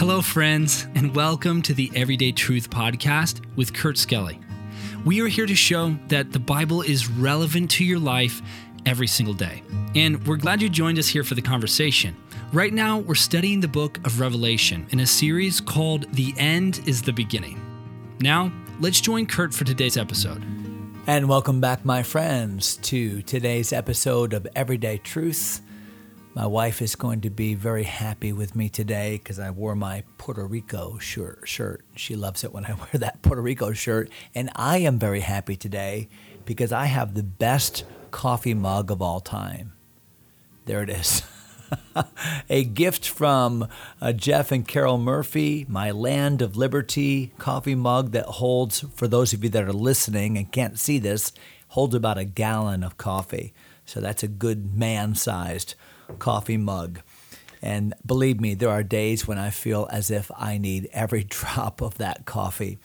Hello, friends, and welcome to the Everyday Truth Podcast with Kurt Skelly. We are here to show that the Bible is relevant to your life every single day. And we're glad you joined us here for the conversation. Right now, we're studying the book of Revelation in a series called The End is the Beginning. Now, let's join Kurt for today's episode. And welcome back, my friends, to today's episode of Everyday Truth. My wife is going to be very happy with me today because I wore my Puerto Rico shirt, shirt. She loves it when I wear that Puerto Rico shirt. And I am very happy today because I have the best coffee mug of all time. There it is. a gift from uh, Jeff and Carol Murphy, my Land of Liberty coffee mug that holds, for those of you that are listening and can't see this, holds about a gallon of coffee. So that's a good man sized coffee mug. And believe me, there are days when I feel as if I need every drop of that coffee.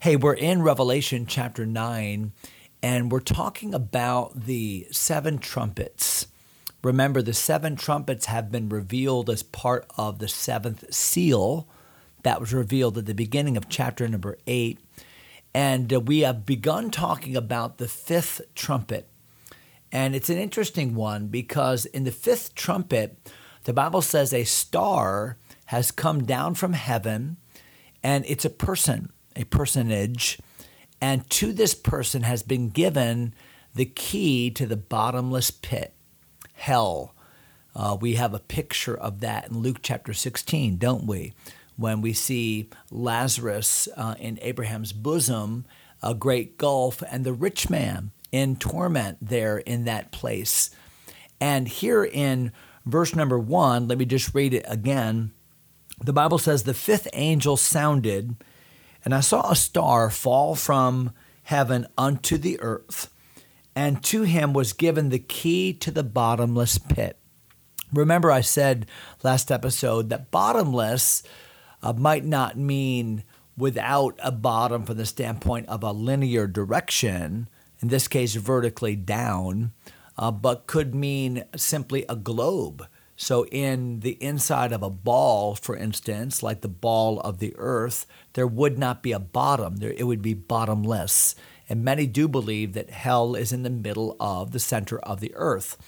Hey, we're in Revelation chapter 9, and we're talking about the seven trumpets. Remember, the seven trumpets have been revealed as part of the seventh seal that was revealed at the beginning of chapter number 8. And uh, we have begun talking about the fifth trumpet. And it's an interesting one because in the fifth trumpet, the Bible says a star has come down from heaven and it's a person, a personage. And to this person has been given the key to the bottomless pit, hell. Uh, we have a picture of that in Luke chapter 16, don't we? When we see Lazarus uh, in Abraham's bosom, a great gulf, and the rich man in torment there in that place. And here in verse number one, let me just read it again. The Bible says, The fifth angel sounded, and I saw a star fall from heaven unto the earth, and to him was given the key to the bottomless pit. Remember, I said last episode that bottomless uh, might not mean without a bottom from the standpoint of a linear direction, in this case vertically down, uh, but could mean simply a globe. So, in the inside of a ball, for instance, like the ball of the earth, there would not be a bottom. There, it would be bottomless. And many do believe that hell is in the middle of the center of the earth.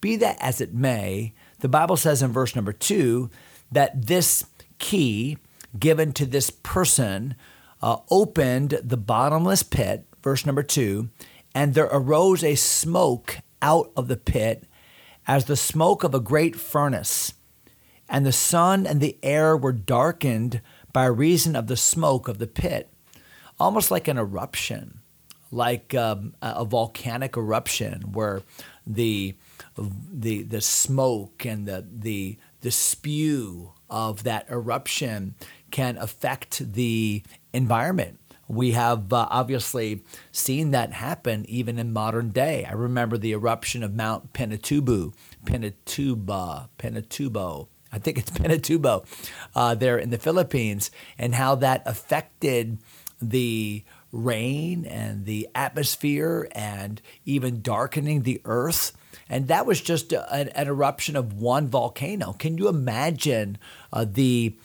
Be that as it may, the Bible says in verse number two that this key given to this person uh, opened the bottomless pit, verse number two, and there arose a smoke out of the pit as the smoke of a great furnace. And the sun and the air were darkened by reason of the smoke of the pit, almost like an eruption, like um, a volcanic eruption where the, the, the smoke and the, the, the spew of that eruption can affect the environment we have uh, obviously seen that happen even in modern day. I remember the eruption of Mount Pinatubo, Pinatuba, Pinatubo. I think it's Pinatubo uh, there in the Philippines, and how that affected the rain and the atmosphere and even darkening the earth. And that was just a, an, eruption of one volcano. Can you imagine uh, the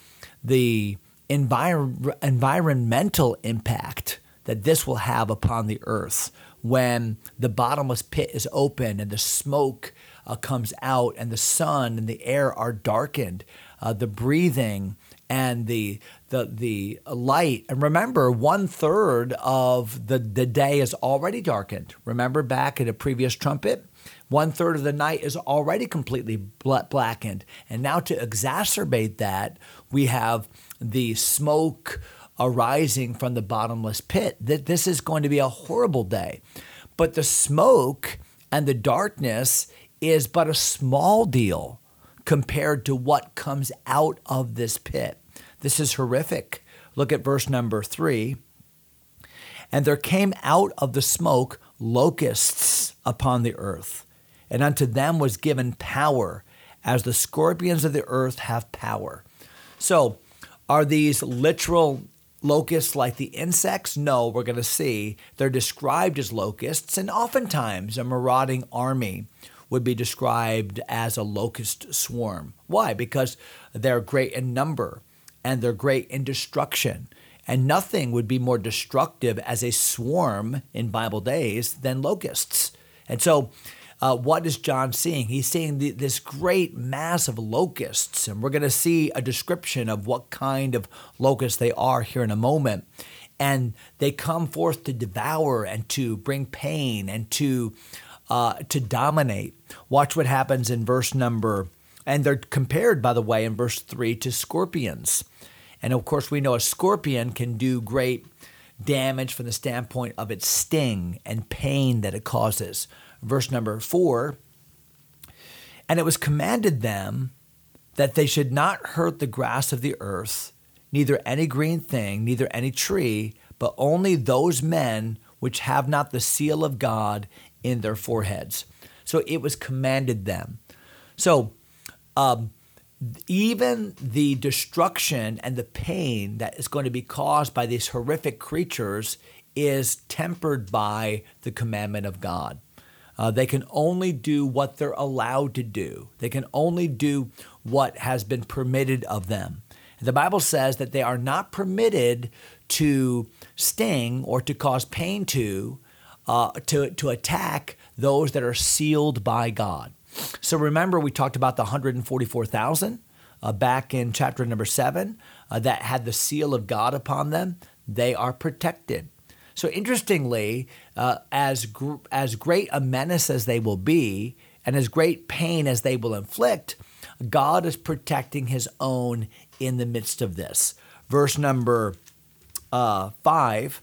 the envir- environmental impact that this will have upon the earth when the bottomless pit is open and the smoke uh, comes out and the sun and the air are darkened, uh, the breathing and the the the light. And remember, one third of the, the day is already darkened. Remember back at a previous trumpet? One third of the night is already completely blackened. And now to exacerbate that, we have the smoke arising from the bottomless pit, that this is going to be a horrible day. But the smoke and the darkness is but a small deal compared to what comes out of this pit. This is horrific. Look at verse number three. And there came out of the smoke locusts upon the earth, and unto them was given power, as the scorpions of the earth have power. So, are these literal locusts like the insects? No, we're going to see. They're described as locusts, and oftentimes a marauding army would be described as a locust swarm. Why? Because they're great in number and they're great in destruction. And nothing would be more destructive as a swarm in Bible days than locusts. And so, uh, what is John seeing? He's seeing the, this great mass of locusts, and we're going to see a description of what kind of locusts they are here in a moment. And they come forth to devour and to bring pain and to uh, to dominate. Watch what happens in verse number, and they're compared, by the way, in verse three to scorpions. And of course, we know a scorpion can do great damage from the standpoint of its sting and pain that it causes verse number four. And it was commanded them that they should not hurt the grass of the earth, neither any green thing, neither any tree, but only those men which have not the seal of God in their foreheads. So it was commanded them. So um, even the destruction and the pain that is going to be caused by these horrific creatures is tempered by the commandment of God. Uh, they can only do what they're allowed to do. They can only do what has been permitted of them. The Bible says that they are not permitted to sting or to cause pain to, uh, to, to attack those that are sealed by God. So remember, we talked about the 144,000 uh, back in chapter number seven uh, that had the seal of God upon them. They are protected. So interestingly, uh, as gr- as great a menace as they will be, and as great pain as they will inflict, God is protecting His own in the midst of this. Verse number uh, five,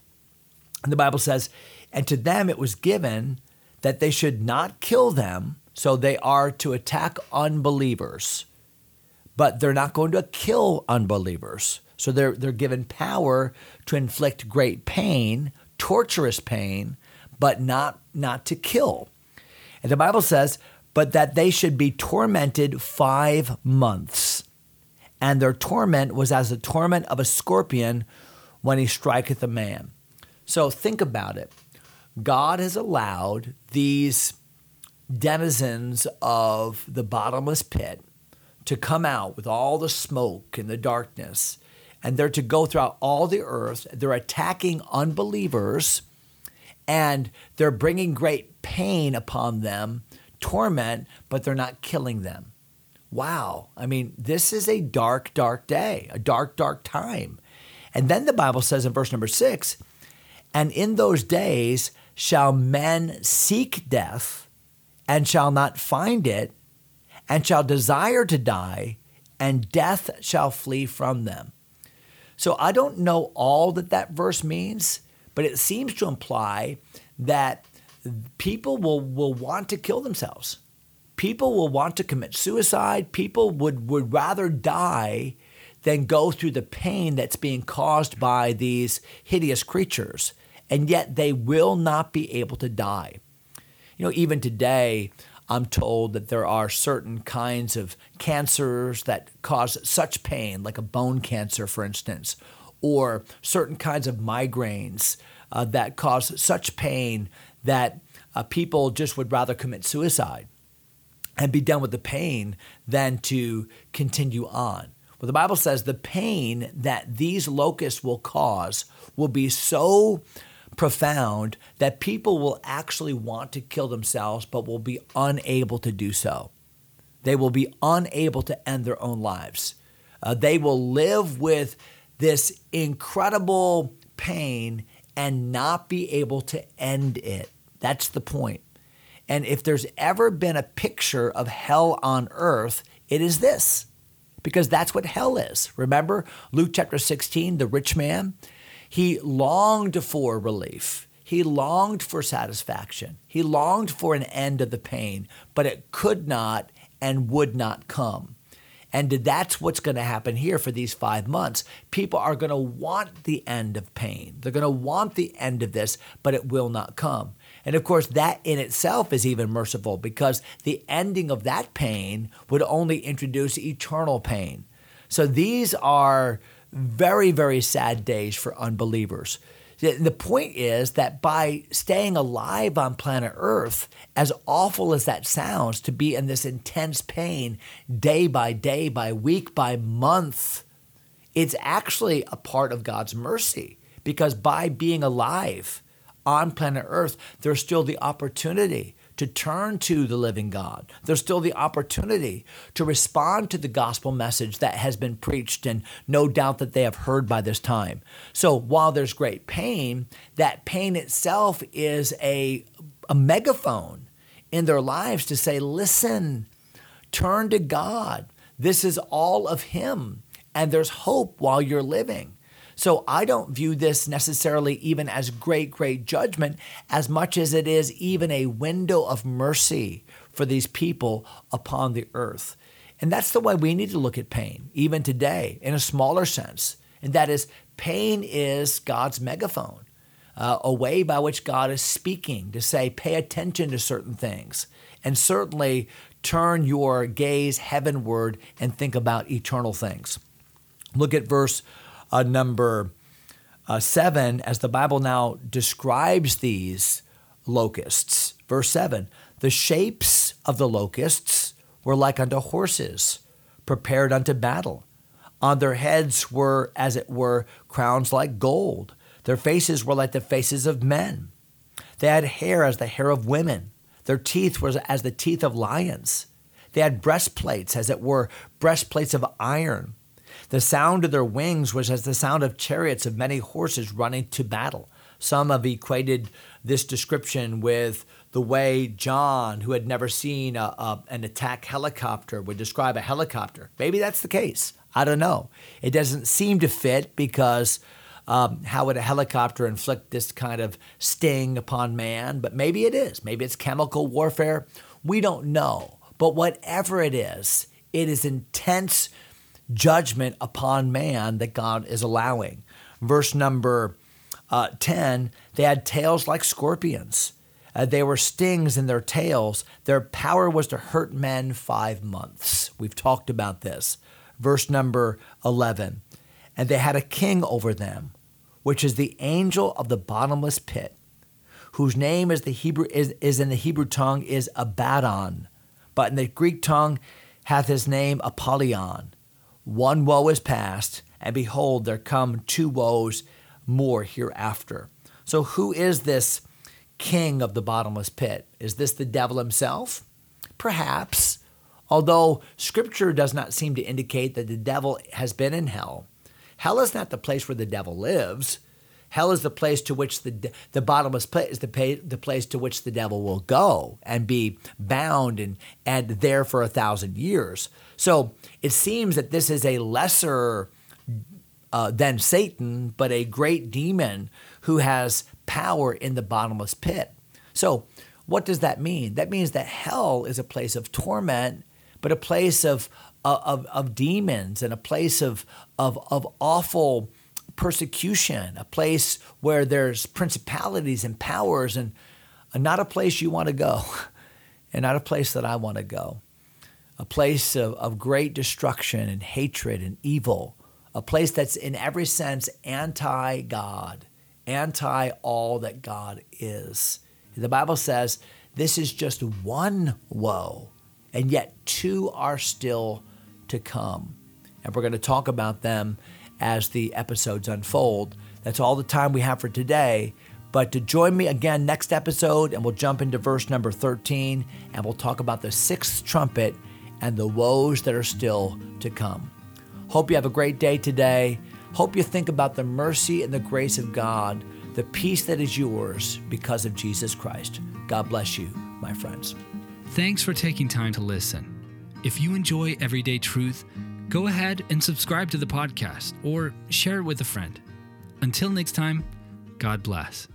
the Bible says, "And to them it was given that they should not kill them." So they are to attack unbelievers, but they're not going to kill unbelievers. So they're, they're given power to inflict great pain, torturous pain, but not, not to kill. And the Bible says, but that they should be tormented five months. And their torment was as the torment of a scorpion when he striketh a man. So think about it. God has allowed these denizens of the bottomless pit to come out with all the smoke and the darkness and they're to go throughout all the earth. They're attacking unbelievers and they're bringing great pain upon them, torment, but they're not killing them. Wow. I mean, this is a dark, dark day, a dark, dark time. And then the Bible says in verse number six, and in those days shall men seek death and shall not find it, and shall desire to die, and death shall flee from them. So I don't know all that that verse means, but it seems to imply that people will, will want to kill themselves. People will want to commit suicide. People would, would rather die than go through the pain that's being caused by these hideous creatures. And yet they will not be able to die. You know, even today, I'm told that there are certain kinds of cancers that cause such pain, like a bone cancer, for instance, or certain kinds of migraines uh, that cause such pain that uh, people just would rather commit suicide and be done with the pain than to continue on. Well, the Bible says the pain that these locusts will cause will be so profound that people will actually want to kill themselves but will be unable to do so. They will be unable to end their own lives. Uh, they will live with this incredible pain and not be able to end it. That's the point. And if there's ever been a picture of hell on earth, it is this, because that's what hell is. Remember Luke chapter 16, the rich man? He longed for relief. He longed for satisfaction. He longed for an end of the pain, but it could not and would not come. And that's what's going to happen here for these five months. People are going to want the end of pain. They're going to want the end of this, but it will not come. And of course, that in itself is even merciful because the ending of that pain would only introduce eternal pain. So these are very, very sad days for unbelievers. The point is that by staying alive on planet Earth, as awful as that sounds, to be in this intense pain day by day, by week, by month, It's actually a part of God's mercy because by being alive on planet Earth, there's still the opportunity to turn to the living God. There's still the opportunity to respond to the gospel message that has been preached and no doubt that they have heard by this time. So while there's great pain, that pain itself is a, a megaphone in their lives to say, listen, turn to God. This is all of Him, and there's hope while you're living. So I don't view this necessarily even as great, great judgment as much as it is even a window of mercy for these people upon the earth. And that's the way we need to look at pain, even today, in a smaller sense. And that is, pain is God's megaphone, uh, a way by which God is speaking to say, pay attention to certain things. And certainly turn your gaze heavenward and think about eternal things. Look at verse uh, number uh, seven as the Bible now describes these locusts. Verse seven the shapes of the locusts were like unto horses, prepared unto battle. On their heads were, as it were, crowns like gold. Their faces were like the faces of men. They had hair as the hair of women. Their teeth were as the teeth of lions. They had breastplates, as it were, breastplates of iron. The sound of their wings was as the sound of chariots of many horses running to battle. Some have equated this description with the way John, who had never seen a, a, an attack helicopter, would describe a helicopter. Maybe that's the case. I don't know. It doesn't seem to fit because um, how would a helicopter inflict this kind of sting upon man? But maybe it is. Maybe it's chemical warfare. We don't know. But whatever it is, it is intense judgment upon man that God is allowing. Verse number uh, 10 they had tails like scorpions. Uh, they were stings in their tails. Their power was to hurt men five months. We've talked about this. Verse number 11 and they had a king over them, which is the angel of the bottomless pit, whose name is the Hebrew is, is in the Hebrew tongue is Abaddon, but in the Greek tongue hath his name Apollyon. One woe is past, and behold, there come two woes more hereafter. So, who is this king of the bottomless pit? Is this the devil himself? Perhaps, although scripture does not seem to indicate that the devil has been in hell. Hell is not the place where the devil lives. Hell is the place to which the the bottomless pit is the, pay, the place to which the devil will go and be bound and and there for a thousand years. So it seems that this is a lesser uh, than Satan, but a great demon who has power in the bottomless pit. So, what does that mean? That means that hell is a place of torment, but a place of, of, of demons and a place of, of, of awful persecution, a place where there's principalities and powers, and not a place you want to go, and not a place that I want to go a place of, of great destruction and hatred and evil, a place that's in every sense anti God, anti all that God is. The Bible says this is just one woe, and yet two are still to come. And we're going to talk about them as the episodes unfold. That's all the time we have for today. But to join me again next episode, and we'll jump into verse number 13, and we'll talk about the sixth trumpet and the woes that are still to come. Hope you have a great day today. Hope you think about the mercy and the grace of God, the peace that is yours because of Jesus Christ. God bless you, my friends. Thanks for taking time to listen. If you enjoy Everyday Truth, go ahead and subscribe to the podcast or share it with a friend. Until next time, God bless.